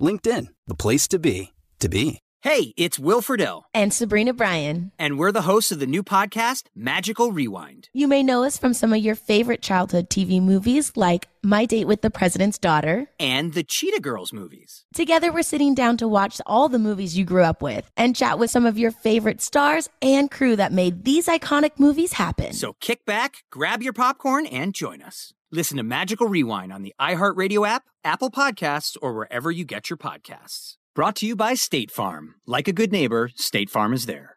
LinkedIn, the place to be, to be. Hey, it's Will Friedle. And Sabrina Bryan. And we're the hosts of the new podcast, Magical Rewind. You may know us from some of your favorite childhood TV movies like My Date with the President's Daughter and the Cheetah Girls movies. Together, we're sitting down to watch all the movies you grew up with and chat with some of your favorite stars and crew that made these iconic movies happen. So kick back, grab your popcorn, and join us. Listen to Magical Rewind on the iHeartRadio app, Apple Podcasts, or wherever you get your podcasts. Brought to you by State Farm. Like a good neighbor, State Farm is there.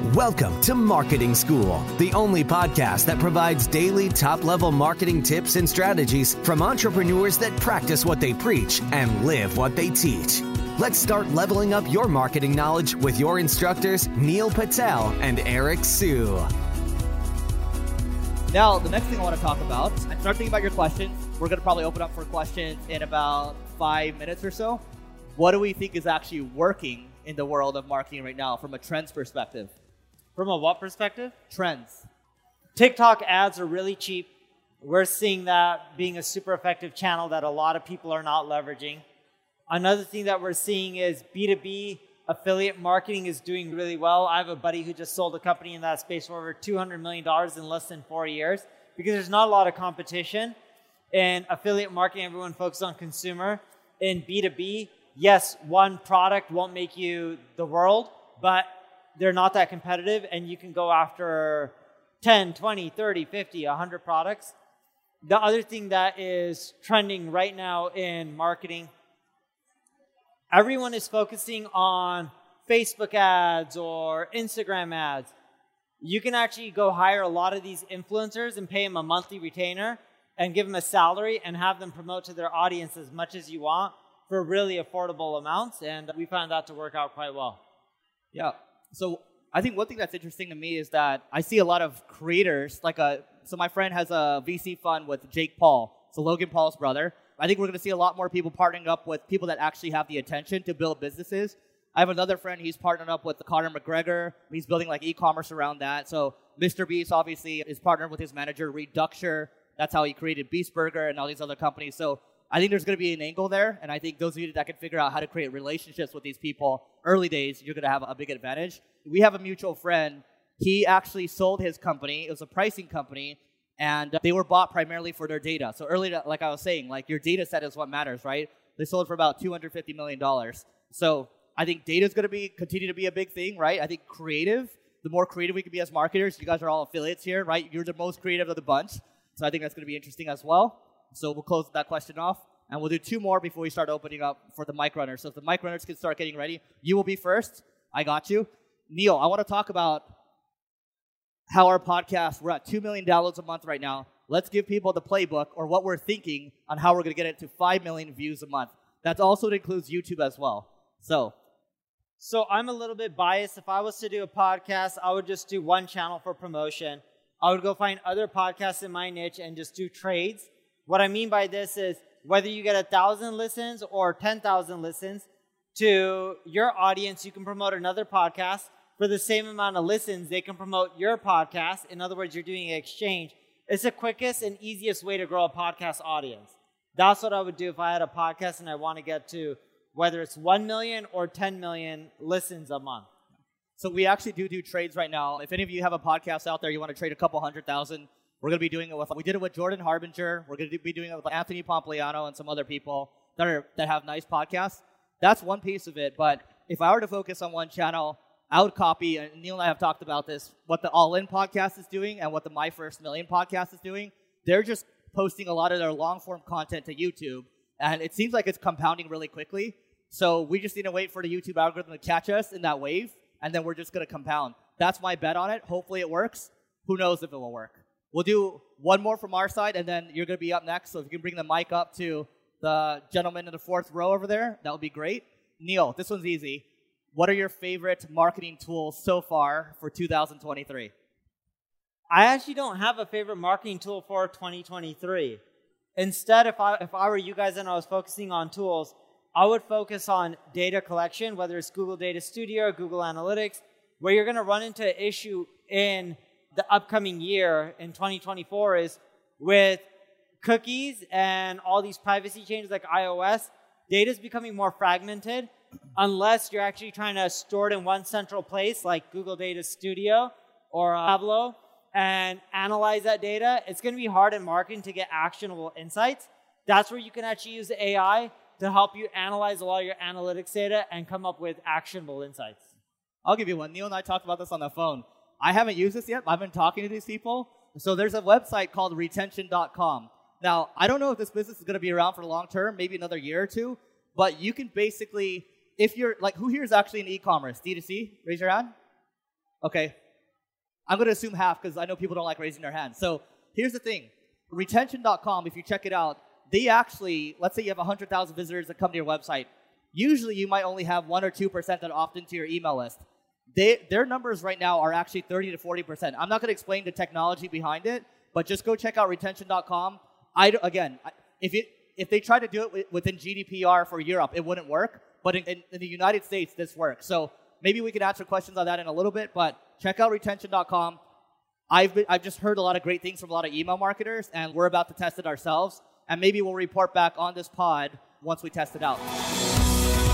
Welcome to Marketing School, the only podcast that provides daily top level marketing tips and strategies from entrepreneurs that practice what they preach and live what they teach. Let's start leveling up your marketing knowledge with your instructors, Neil Patel and Eric Siu. Now, the next thing I want to talk about, start thinking about your questions. We're going to probably open up for questions in about five minutes or so. What do we think is actually working in the world of marketing right now from a trends perspective? From a what perspective? Trends. TikTok ads are really cheap. We're seeing that being a super effective channel that a lot of people are not leveraging. Another thing that we're seeing is B2B affiliate marketing is doing really well. I have a buddy who just sold a company in that space for over $200 million in less than four years because there's not a lot of competition. In affiliate marketing, everyone focuses on consumer. In B2B, yes, one product won't make you the world, but they're not that competitive and you can go after 10, 20, 30, 50, 100 products. The other thing that is trending right now in marketing, everyone is focusing on Facebook ads or Instagram ads. You can actually go hire a lot of these influencers and pay them a monthly retainer and give them a salary and have them promote to their audience as much as you want for really affordable amounts. And we found that to work out quite well. Yeah. So I think one thing that's interesting to me is that I see a lot of creators, like a, so my friend has a VC fund with Jake Paul, so Logan Paul's brother. I think we're going to see a lot more people partnering up with people that actually have the attention to build businesses. I have another friend, he's partnered up with Conor McGregor. He's building like e-commerce around that. So Mr. Beast obviously is partnered with his manager, Reed Duchscher. That's how he created Beast Burger and all these other companies. So I think there's going to be an angle there, and I think those of you that can figure out how to create relationships with these people early days, you're going to have a big advantage. We have a mutual friend. He actually sold his company. It was a pricing company, and they were bought primarily for their data. So earlier, like I was saying, like your data set is what matters, right? They sold for about 250 million dollars. So I think data is going to be continue to be a big thing, right? I think creative. The more creative we can be as marketers, you guys are all affiliates here, right? You're the most creative of the bunch. So I think that's going to be interesting as well. So we'll close that question off. And we'll do two more before we start opening up for the mic runners. So if the mic runners can start getting ready, you will be first. I got you. Neil, I want to talk about how our podcast, we're at 2 million downloads a month right now. Let's give people the playbook or what we're thinking on how we're going to get it to 5 million views a month. That also includes YouTube as well. So, so I'm a little bit biased. If I was to do a podcast, I would just do one channel for promotion. I would go find other podcasts in my niche and just do trades. What I mean by this is whether you get a thousand listens or 10,000 listens, to your audience. You can promote another podcast for the same amount of listens. They can promote your podcast. In other words, you're doing an exchange. It's the quickest and easiest way to grow a podcast audience. That's what I would do if I had a podcast and I want to get to whether it's 1 million or 10 million listens a month. So we actually do do trades right now. If any of you have a podcast out there, you want to trade a couple hundred thousand, we're going to be doing it with. We did it with Jordan Harbinger. We're going to be doing it with Anthony Pompliano and some other people that are that have nice podcasts. That's one piece of it. But if I were to focus on one channel, I would copy. And Neil and I have talked about this. What the All In podcast is doing and what the My First Million podcast is doing. They're just posting a lot of their long form content to YouTube, and it seems like it's compounding really quickly. So we just need to wait for the YouTube algorithm to catch us in that wave, and then we're just going to compound. That's my bet on it. Hopefully it works. Who knows if it will work? We'll do one more from our side, and then you're going to be up next. So if you can bring the mic up to the gentleman in the fourth row over there, that would be great. Neil, this one's easy. What are your favorite marketing tools so far for 2023? I actually don't have a favorite marketing tool for 2023. Instead, if I, if I were you guys and I was focusing on tools, I would focus on data collection, whether it's Google Data Studio or Google Analytics, where you're going to run into an issue in the upcoming year in 2024 is with cookies and all these privacy changes like iOS, data is becoming more fragmented unless you're actually trying to store it in one central place like Google Data Studio or uh, Tableau and analyze that data. It's going to be hard in marketing to get actionable insights. That's where you can actually use AI to help you analyze a lot of your analytics data and come up with actionable insights. I'll give you one. Neil and I talked about this on the phone. I haven't used this yet. I've been talking to these people. So there's a website called retention.com. Now, I don't know if this business is going to be around for the long term, maybe another year or two, but you can basically, if you're like, who here is actually in e commerce? D2C? Raise your hand. Okay. I'm going to assume half because I know people don't like raising their hands. So here's the thing retention.com, if you check it out, they actually, let's say you have 100,000 visitors that come to your website. Usually you might only have 1 or 2% that opt into your email list. They, their numbers right now are actually 30 to 40%. I'm not going to explain the technology behind it, but just go check out retention.com. I, again, if, it, if they try to do it within GDPR for Europe, it wouldn't work. But in, in, in the United States, this works. So maybe we can answer questions on that in a little bit, but check out retention.com. I've, been, I've just heard a lot of great things from a lot of email marketers, and we're about to test it ourselves and maybe we'll report back on this pod once we test it out.